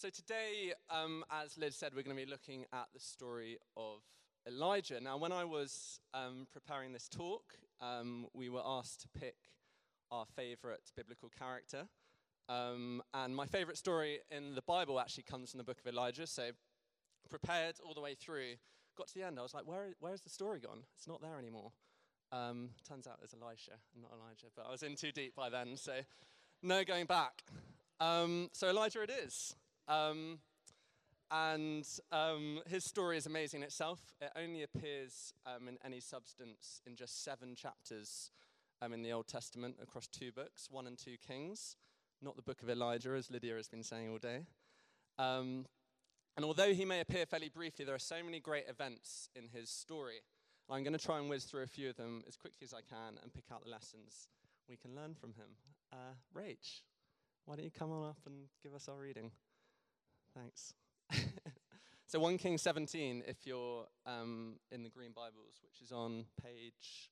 So, today, um, as Liz said, we're going to be looking at the story of Elijah. Now, when I was um, preparing this talk, um, we were asked to pick our favorite biblical character. Um, and my favorite story in the Bible actually comes from the book of Elijah. So, prepared all the way through, got to the end, I was like, Where, where's the story gone? It's not there anymore. Um, turns out there's Elisha, not Elijah, but I was in too deep by then, so no going back. Um, so, Elijah it is. Um, and um, his story is amazing in itself. It only appears um, in any substance in just seven chapters um, in the Old Testament across two books, 1 and 2 Kings, not the book of Elijah, as Lydia has been saying all day. Um, and although he may appear fairly briefly, there are so many great events in his story. I'm going to try and whiz through a few of them as quickly as I can and pick out the lessons we can learn from him. Uh, Rach, why don't you come on up and give us our reading? Thanks. so 1 King 17, if you're um, in the Green Bibles, which is on page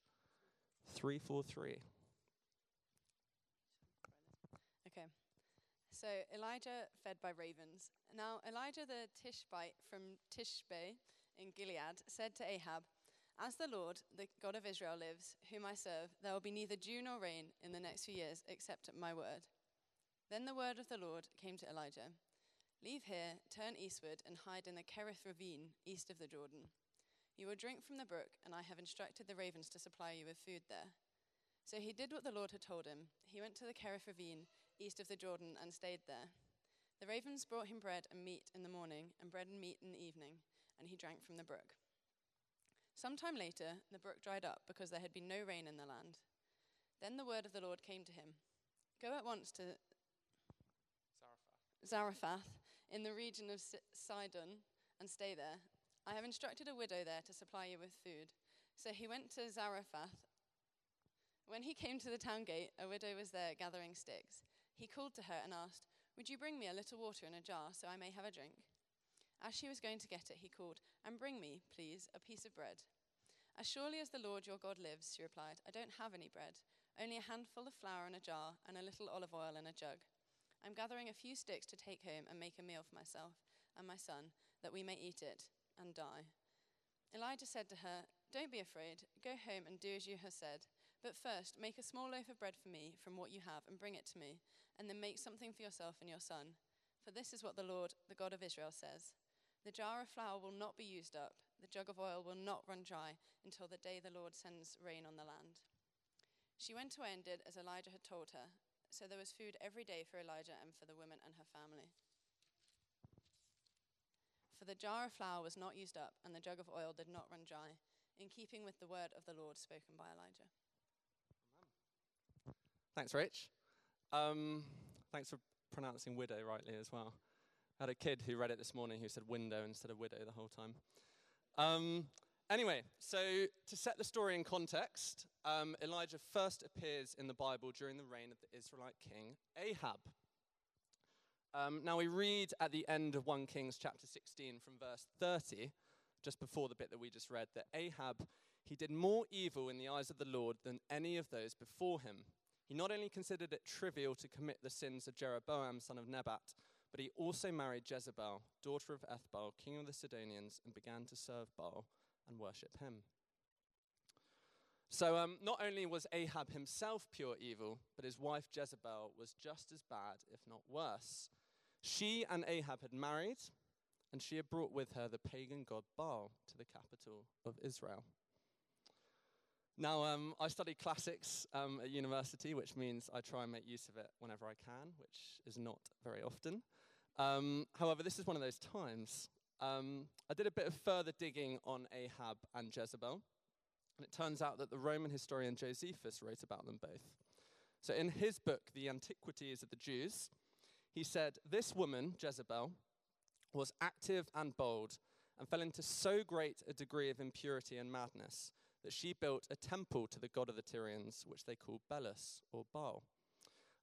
343. Okay. So Elijah fed by ravens. Now Elijah the Tishbite from Tishbe in Gilead said to Ahab, As the Lord, the God of Israel, lives, whom I serve, there will be neither dew nor rain in the next few years except at my word. Then the word of the Lord came to Elijah. Leave here, turn eastward, and hide in the Kerith ravine east of the Jordan. You will drink from the brook, and I have instructed the ravens to supply you with food there. So he did what the Lord had told him. He went to the Kerith ravine east of the Jordan and stayed there. The ravens brought him bread and meat in the morning, and bread and meat in the evening, and he drank from the brook. Some time later, the brook dried up because there had been no rain in the land. Then the word of the Lord came to him Go at once to Zarephath in the region of Sidon and stay there. I have instructed a widow there to supply you with food. So he went to Zarephath. When he came to the town gate, a widow was there gathering sticks. He called to her and asked, Would you bring me a little water in a jar so I may have a drink? As she was going to get it, he called, And bring me, please, a piece of bread. As surely as the Lord your God lives, she replied, I don't have any bread, only a handful of flour in a jar and a little olive oil in a jug. I'm gathering a few sticks to take home and make a meal for myself and my son, that we may eat it and die. Elijah said to her, Don't be afraid. Go home and do as you have said. But first, make a small loaf of bread for me from what you have and bring it to me, and then make something for yourself and your son. For this is what the Lord, the God of Israel, says The jar of flour will not be used up, the jug of oil will not run dry until the day the Lord sends rain on the land. She went away and did as Elijah had told her, so there was food every day for Elijah and for the woman and her family. For the jar of flour was not used up, and the jug of oil did not run dry, in keeping with the word of the Lord spoken by Elijah. Thanks, Rich. Um, thanks for pronouncing widow rightly as well. I had a kid who read it this morning who said window instead of widow the whole time. Um, Anyway, so to set the story in context, um, Elijah first appears in the Bible during the reign of the Israelite king Ahab. Um, now we read at the end of 1 Kings chapter 16 from verse 30, just before the bit that we just read, that Ahab, he did more evil in the eyes of the Lord than any of those before him. He not only considered it trivial to commit the sins of Jeroboam, son of Nebat, but he also married Jezebel, daughter of Ethbaal, king of the Sidonians, and began to serve Baal and worship him. So, um, not only was Ahab himself pure evil, but his wife Jezebel was just as bad, if not worse. She and Ahab had married, and she had brought with her the pagan god Baal to the capital of Israel. Now, um, I study classics um, at university, which means I try and make use of it whenever I can, which is not very often. Um, however, this is one of those times um, I did a bit of further digging on Ahab and Jezebel, and it turns out that the Roman historian Josephus wrote about them both. So, in his book, The Antiquities of the Jews, he said, This woman, Jezebel, was active and bold and fell into so great a degree of impurity and madness that she built a temple to the god of the Tyrians, which they called Belus or Baal,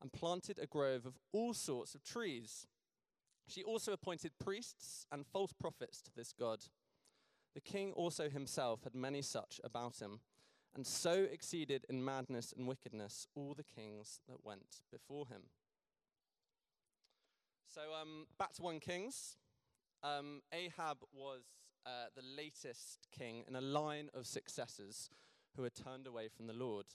and planted a grove of all sorts of trees she also appointed priests and false prophets to this god. The king also himself had many such about him, and so exceeded in madness and wickedness all the kings that went before him. So, um, back to 1 Kings. Um, Ahab was uh, the latest king in a line of successors who had turned away from the Lord.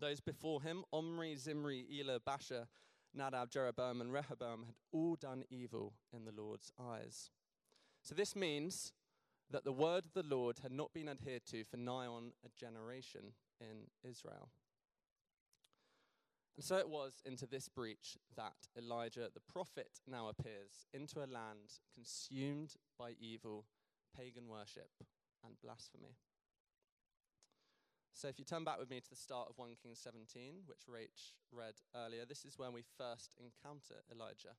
Those before him, Omri, Zimri, Elah, Baasha, Nadab, Jeroboam, and Rehoboam, had all done evil in the Lord's eyes. So, this means that the word of the Lord had not been adhered to for nigh on a generation in Israel. And so it was into this breach that Elijah the prophet now appears into a land consumed by evil, pagan worship, and blasphemy. So if you turn back with me to the start of 1 Kings 17, which Rach read earlier, this is when we first encounter Elijah.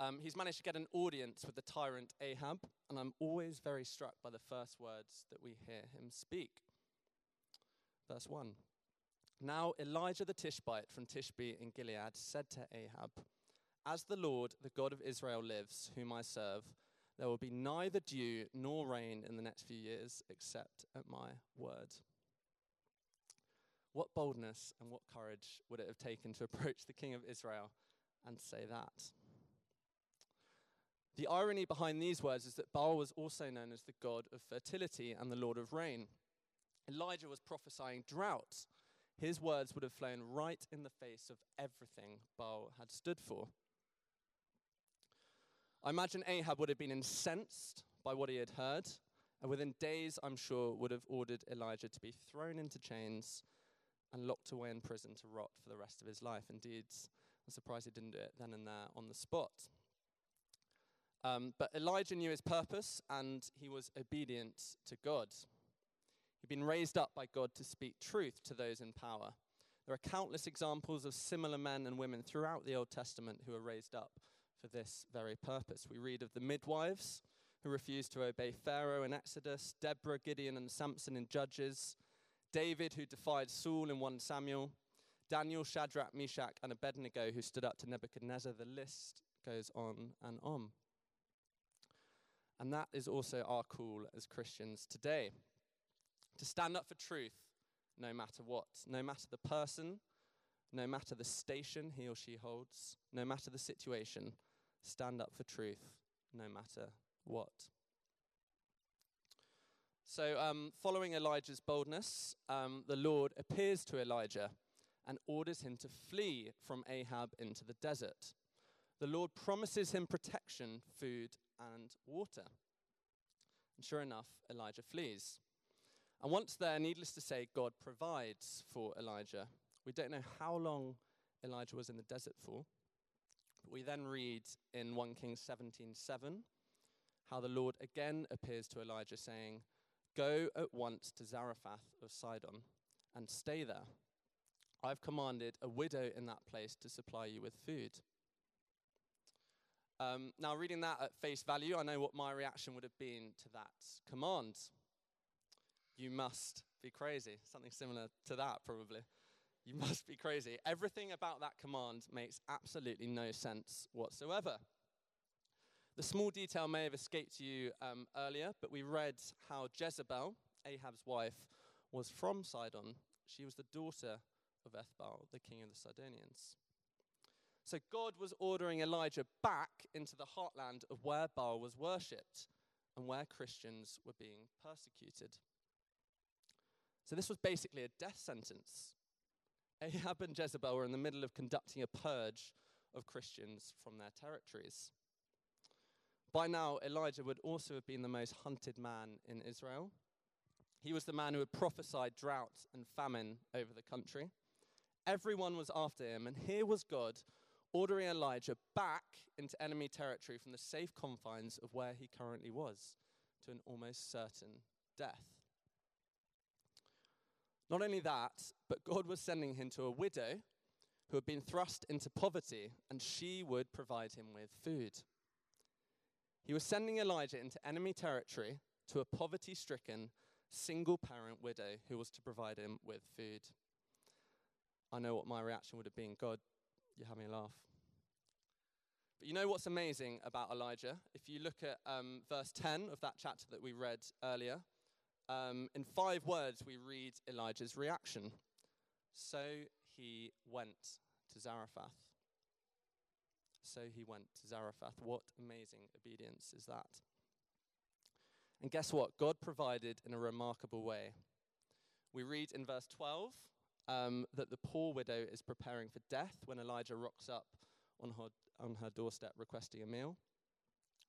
Um, he's managed to get an audience with the tyrant Ahab, and I'm always very struck by the first words that we hear him speak. Verse 1 Now Elijah the Tishbite from Tishbe in Gilead said to Ahab, As the Lord, the God of Israel, lives, whom I serve, there will be neither dew nor rain in the next few years except at my word. What boldness and what courage would it have taken to approach the king of Israel and say that? The irony behind these words is that Baal was also known as the god of fertility and the lord of rain. Elijah was prophesying drought. His words would have flown right in the face of everything Baal had stood for. I imagine Ahab would have been incensed by what he had heard, and within days, I'm sure, would have ordered Elijah to be thrown into chains and locked away in prison to rot for the rest of his life. Indeed, I'm surprised he didn't do it then and there on the spot. Um, but Elijah knew his purpose and he was obedient to God. He'd been raised up by God to speak truth to those in power. There are countless examples of similar men and women throughout the Old Testament who are raised up for this very purpose. We read of the midwives who refused to obey Pharaoh in Exodus, Deborah, Gideon, and Samson in Judges, David who defied Saul in 1 Samuel, Daniel, Shadrach, Meshach, and Abednego who stood up to Nebuchadnezzar. The list goes on and on. And that is also our call as Christians today to stand up for truth no matter what, no matter the person, no matter the station he or she holds, no matter the situation, stand up for truth no matter what. So, um, following Elijah's boldness, um, the Lord appears to Elijah and orders him to flee from Ahab into the desert. The Lord promises him protection, food, and water. And sure enough, Elijah flees. And once there, needless to say, God provides for Elijah. We don't know how long Elijah was in the desert for. We then read in 1 Kings 17 7 how the Lord again appears to Elijah, saying, Go at once to Zarephath of Sidon and stay there. I've commanded a widow in that place to supply you with food. Um, now, reading that at face value, I know what my reaction would have been to that command. You must be crazy. Something similar to that, probably. You must be crazy. Everything about that command makes absolutely no sense whatsoever. The small detail may have escaped you um, earlier, but we read how Jezebel, Ahab's wife, was from Sidon. She was the daughter of Ethbaal, the king of the Sidonians. So God was ordering Elijah back into the heartland of where Baal was worshipped and where Christians were being persecuted. So this was basically a death sentence. Ahab and Jezebel were in the middle of conducting a purge of Christians from their territories. By now, Elijah would also have been the most hunted man in Israel. He was the man who had prophesied drought and famine over the country. Everyone was after him, and here was God ordering Elijah back into enemy territory from the safe confines of where he currently was to an almost certain death. Not only that, but God was sending him to a widow who had been thrust into poverty, and she would provide him with food. He was sending Elijah into enemy territory to a poverty stricken, single parent widow who was to provide him with food. I know what my reaction would have been God, you're having a laugh. But you know what's amazing about Elijah? If you look at um, verse 10 of that chapter that we read earlier, um, in five words we read Elijah's reaction. So he went to Zarephath. So he went to Zarephath. What amazing obedience is that? And guess what? God provided in a remarkable way. We read in verse 12 um, that the poor widow is preparing for death when Elijah rocks up on her, on her doorstep requesting a meal.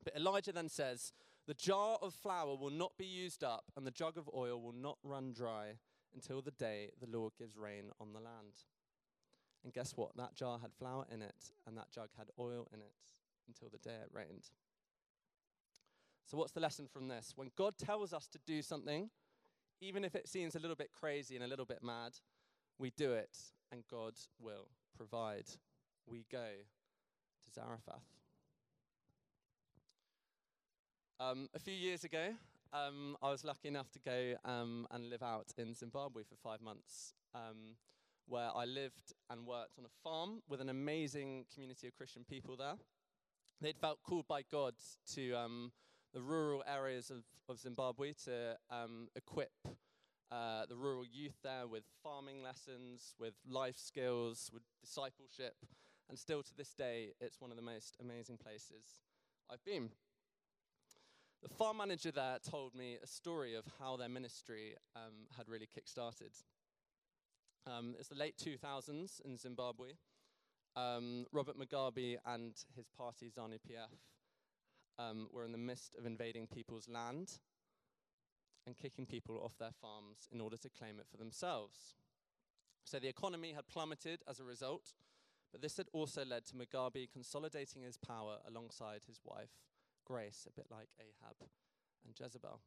But Elijah then says, The jar of flour will not be used up, and the jug of oil will not run dry until the day the Lord gives rain on the land. And guess what? That jar had flour in it, and that jug had oil in it until the day it rained. So, what's the lesson from this? When God tells us to do something, even if it seems a little bit crazy and a little bit mad, we do it, and God will provide. We go to Zarephath. Um, a few years ago, um, I was lucky enough to go um, and live out in Zimbabwe for five months, um, where I lived and worked on a farm with an amazing community of Christian people there. They'd felt called by God to um, the rural areas of, of Zimbabwe to um, equip uh, the rural youth there with farming lessons, with life skills, with discipleship. And still to this day, it's one of the most amazing places I've been. The farm manager there told me a story of how their ministry um, had really kick-started. Um, it's the late 2000s in Zimbabwe. Um, Robert Mugabe and his party ZANU PF um, were in the midst of invading people's land and kicking people off their farms in order to claim it for themselves. So the economy had plummeted as a result, but this had also led to Mugabe consolidating his power alongside his wife, Grace, a bit like Ahab and Jezebel.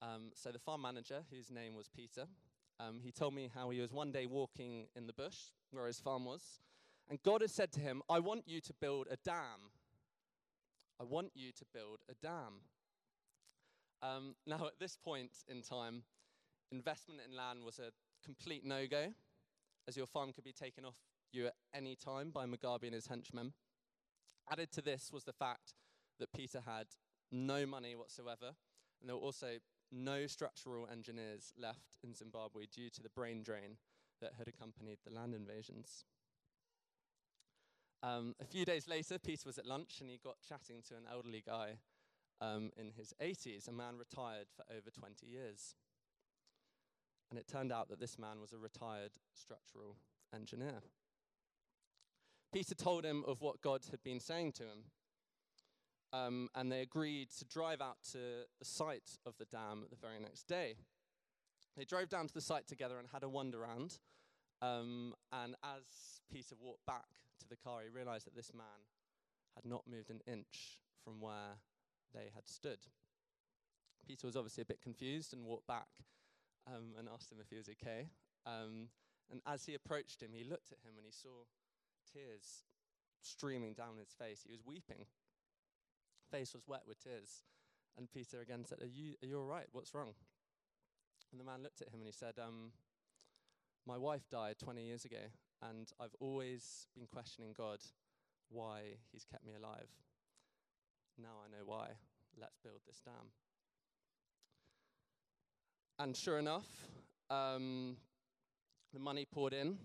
Um, so the farm manager, whose name was Peter, um, he told me how he was one day walking in the bush where his farm was, and God had said to him, I want you to build a dam. I want you to build a dam. Um, now, at this point in time, investment in land was a complete no go, as your farm could be taken off you at any time by Mugabe and his henchmen. Added to this was the fact that Peter had no money whatsoever, and there were also no structural engineers left in Zimbabwe due to the brain drain that had accompanied the land invasions. Um, a few days later, Peter was at lunch and he got chatting to an elderly guy um, in his 80s, a man retired for over 20 years. And it turned out that this man was a retired structural engineer. Peter told him of what God had been saying to him. Um, and they agreed to drive out to the site of the dam the very next day. They drove down to the site together and had a wander round. Um, and as Peter walked back to the car, he realized that this man had not moved an inch from where they had stood. Peter was obviously a bit confused and walked back um, and asked him if he was okay. Um, and as he approached him, he looked at him and he saw tears streaming down his face. He was weeping. Face was wet with tears. And Peter again said, Are you, are you all right? What's wrong? And the man looked at him and he said, um, My wife died 20 years ago, and I've always been questioning God why he's kept me alive. Now I know why. Let's build this dam. And sure enough, um, the money poured in.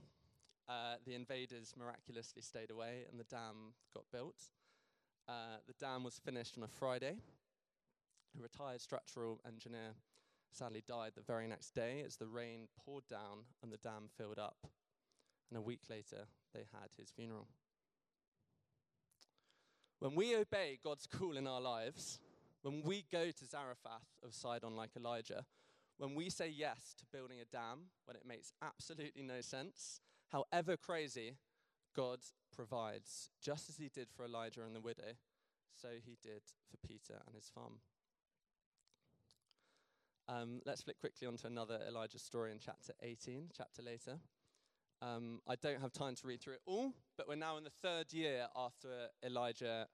Uh, the invaders miraculously stayed away, and the dam got built. Uh, the dam was finished on a Friday. A retired structural engineer sadly died the very next day as the rain poured down and the dam filled up. And a week later, they had his funeral. When we obey God's call in our lives, when we go to Zarephath of Sidon like Elijah, when we say yes to building a dam when it makes absolutely no sense, however crazy, God provides, just as he did for Elijah and the widow, so he did for Peter and his farm. Um, let's flick quickly onto another Elijah story in chapter 18, chapter later. Um, I don't have time to read through it all, but we're now in the third year after Elijah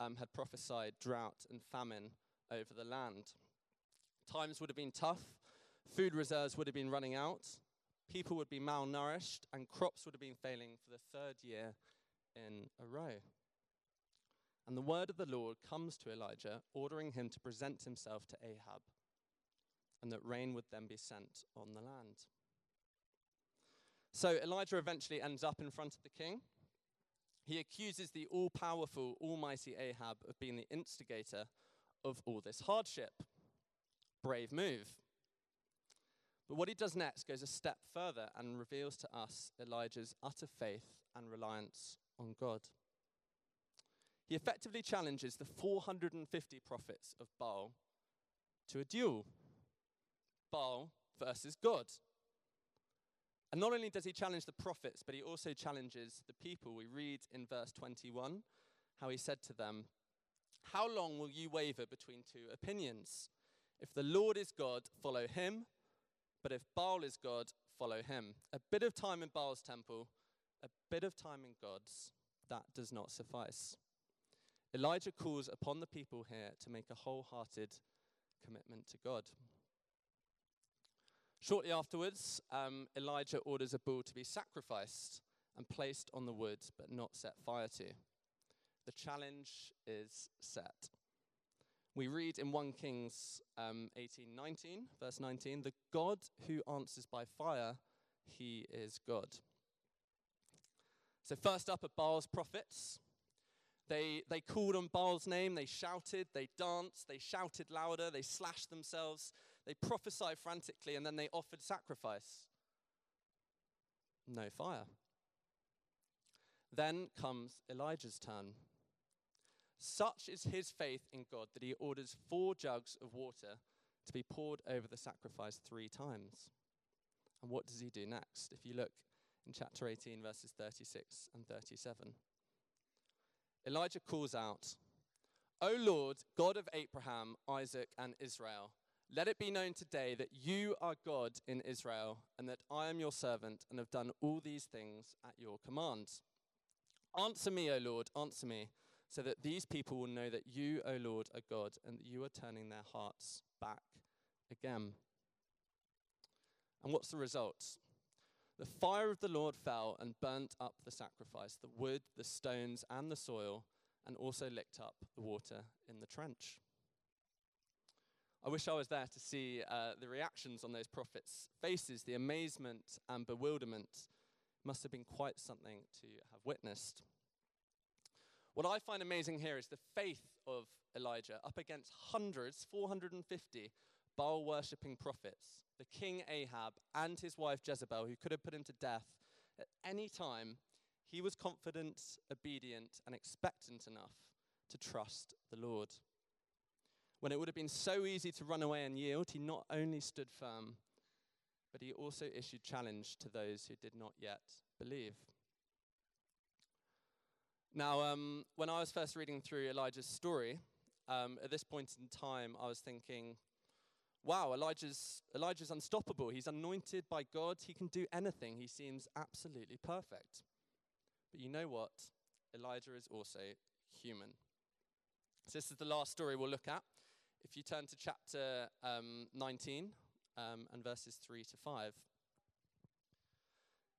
um, had prophesied drought and famine over the land. Times would have been tough, food reserves would have been running out, people would be malnourished, and crops would have been failing for the third year in a row. And the word of the Lord comes to Elijah, ordering him to present himself to Ahab, and that rain would then be sent on the land. So Elijah eventually ends up in front of the king. He accuses the all powerful, almighty Ahab of being the instigator of all this hardship. Brave move. But what he does next goes a step further and reveals to us Elijah's utter faith and reliance on God. He effectively challenges the 450 prophets of Baal to a duel Baal versus God. And not only does he challenge the prophets, but he also challenges the people. We read in verse 21 how he said to them, How long will you waver between two opinions? If the Lord is God, follow him, but if Baal is God, follow him. A bit of time in Baal's temple, a bit of time in God's, that does not suffice. Elijah calls upon the people here to make a wholehearted commitment to God. Shortly afterwards, um, Elijah orders a bull to be sacrificed and placed on the wood, but not set fire to. The challenge is set. We read in 1 Kings um, 18 19, verse 19, the God who answers by fire, he is God. So, first up are Baal's prophets. They, they called on Baal's name, they shouted, they danced, they shouted louder, they slashed themselves, they prophesied frantically, and then they offered sacrifice. No fire. Then comes Elijah's turn. Such is his faith in God that he orders four jugs of water to be poured over the sacrifice three times. And what does he do next? If you look in chapter 18, verses 36 and 37, Elijah calls out, O Lord, God of Abraham, Isaac, and Israel, let it be known today that you are God in Israel, and that I am your servant, and have done all these things at your command. Answer me, O Lord, answer me, so that these people will know that you, O Lord, are God, and that you are turning their hearts back again. And what's the result? The fire of the Lord fell and burnt up the sacrifice, the wood, the stones, and the soil, and also licked up the water in the trench. I wish I was there to see uh, the reactions on those prophets' faces, the amazement and bewilderment. Must have been quite something to have witnessed. What I find amazing here is the faith of Elijah up against hundreds, 450 Baal worshipping prophets, the king Ahab and his wife Jezebel, who could have put him to death at any time. He was confident, obedient, and expectant enough to trust the Lord. When it would have been so easy to run away and yield, he not only stood firm, but he also issued challenge to those who did not yet believe. Now, um, when I was first reading through Elijah's story, um, at this point in time, I was thinking, wow, Elijah's, Elijah's unstoppable. He's anointed by God. He can do anything. He seems absolutely perfect. But you know what? Elijah is also human. So, this is the last story we'll look at. If you turn to chapter um, 19 um, and verses 3 to 5.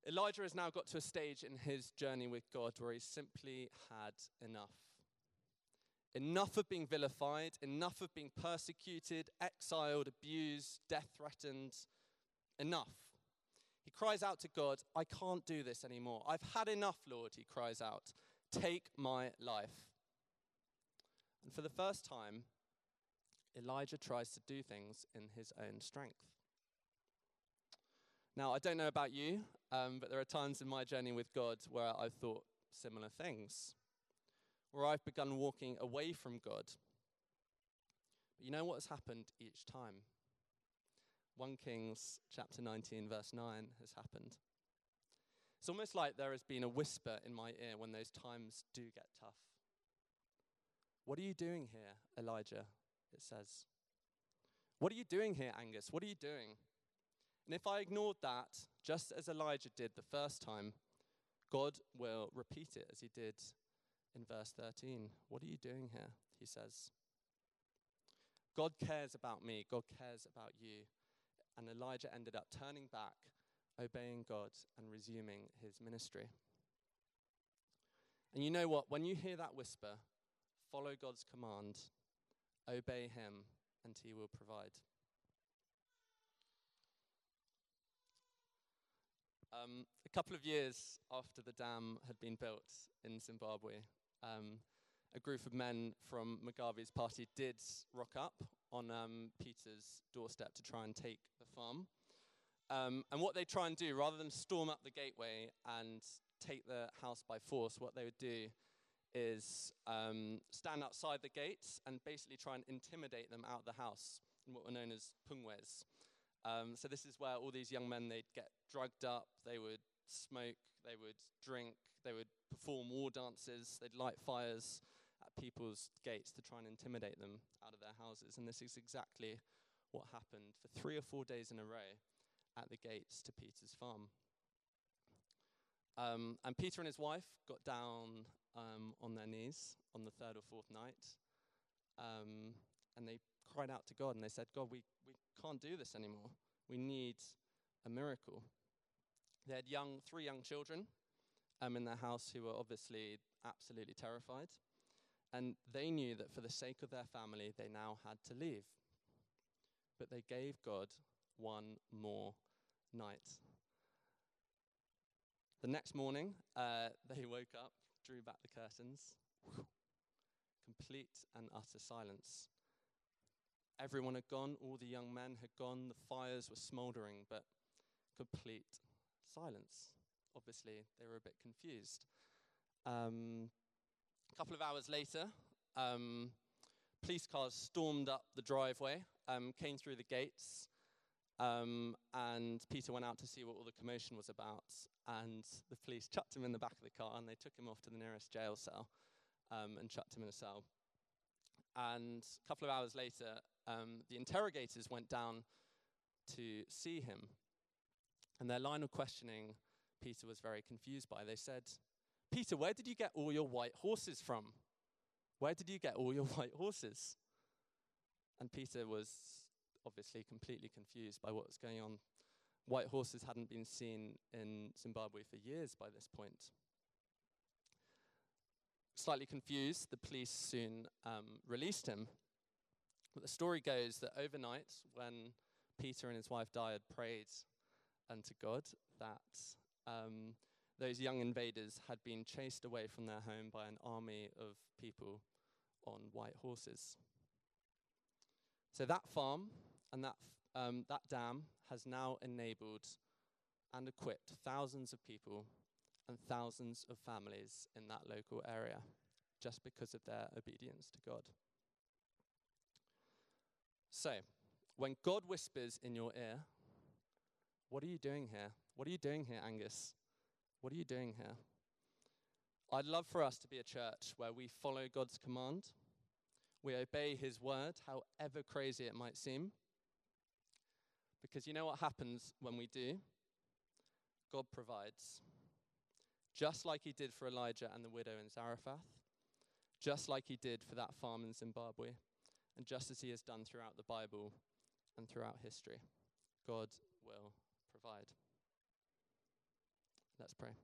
Elijah has now got to a stage in his journey with God where he's simply had enough. Enough of being vilified, enough of being persecuted, exiled, abused, death threatened. Enough. He cries out to God, I can't do this anymore. I've had enough, Lord, he cries out. Take my life. And for the first time, Elijah tries to do things in his own strength. Now, I don't know about you, um, but there are times in my journey with God where I've thought similar things, where I've begun walking away from God. But you know what has happened each time? 1 Kings chapter 19, verse 9 has happened. It's almost like there has been a whisper in my ear when those times do get tough. What are you doing here, Elijah? it says. What are you doing here, Angus? What are you doing? And if I ignored that, just as Elijah did the first time, God will repeat it as he did in verse 13. What are you doing here? He says. God cares about me, God cares about you. And Elijah ended up turning back, obeying God, and resuming his ministry. And you know what? When you hear that whisper, follow God's command Obey him, and he will provide. Um, a couple of years after the dam had been built in Zimbabwe, um, a group of men from Mugabe's party did rock up on um, Peter's doorstep to try and take the farm. Um, and what they try and do, rather than storm up the gateway and take the house by force, what they would do is um, stand outside the gates and basically try and intimidate them out of the house in what were known as pungwes. Um, so this is where all these young men, they'd get drugged up, they would smoke, they would drink, they would perform war dances, they'd light fires at people's gates to try and intimidate them out of their houses. And this is exactly what happened for three or four days in a row at the gates to Peter's farm. Um, and Peter and his wife got down um, on their knees on the third or fourth night, um, and they cried out to God and they said, God, we, we can't do this anymore. We need a miracle. They had young, three young children um, in their house who were obviously absolutely terrified. And they knew that for the sake of their family, they now had to leave. But they gave God one more night. The next morning, uh, they woke up, drew back the curtains, complete and utter silence. Everyone had gone, all the young men had gone, the fires were smouldering, but complete silence. Obviously, they were a bit confused. Um, a couple of hours later, um, police cars stormed up the driveway, um, came through the gates, um, and Peter went out to see what all the commotion was about. And the police chucked him in the back of the car and they took him off to the nearest jail cell um, and chucked him in a cell. And a couple of hours later, um, the interrogators went down to see him. And their line of questioning, Peter was very confused by. They said, Peter, where did you get all your white horses from? Where did you get all your white horses? And Peter was obviously completely confused by what was going on. White horses hadn't been seen in Zimbabwe for years by this point. Slightly confused, the police soon um, released him. But the story goes that overnight, when Peter and his wife Died prayed unto God that um, those young invaders had been chased away from their home by an army of people on white horses. So that farm and that, um, that dam has now enabled and equipped thousands of people and thousands of families in that local area just because of their obedience to God. So, when God whispers in your ear, What are you doing here? What are you doing here, Angus? What are you doing here? I'd love for us to be a church where we follow God's command, we obey His word, however crazy it might seem. Because you know what happens when we do? God provides. Just like He did for Elijah and the widow in Zarephath, just like He did for that farm in Zimbabwe, and just as He has done throughout the Bible and throughout history. God will provide. Let's pray.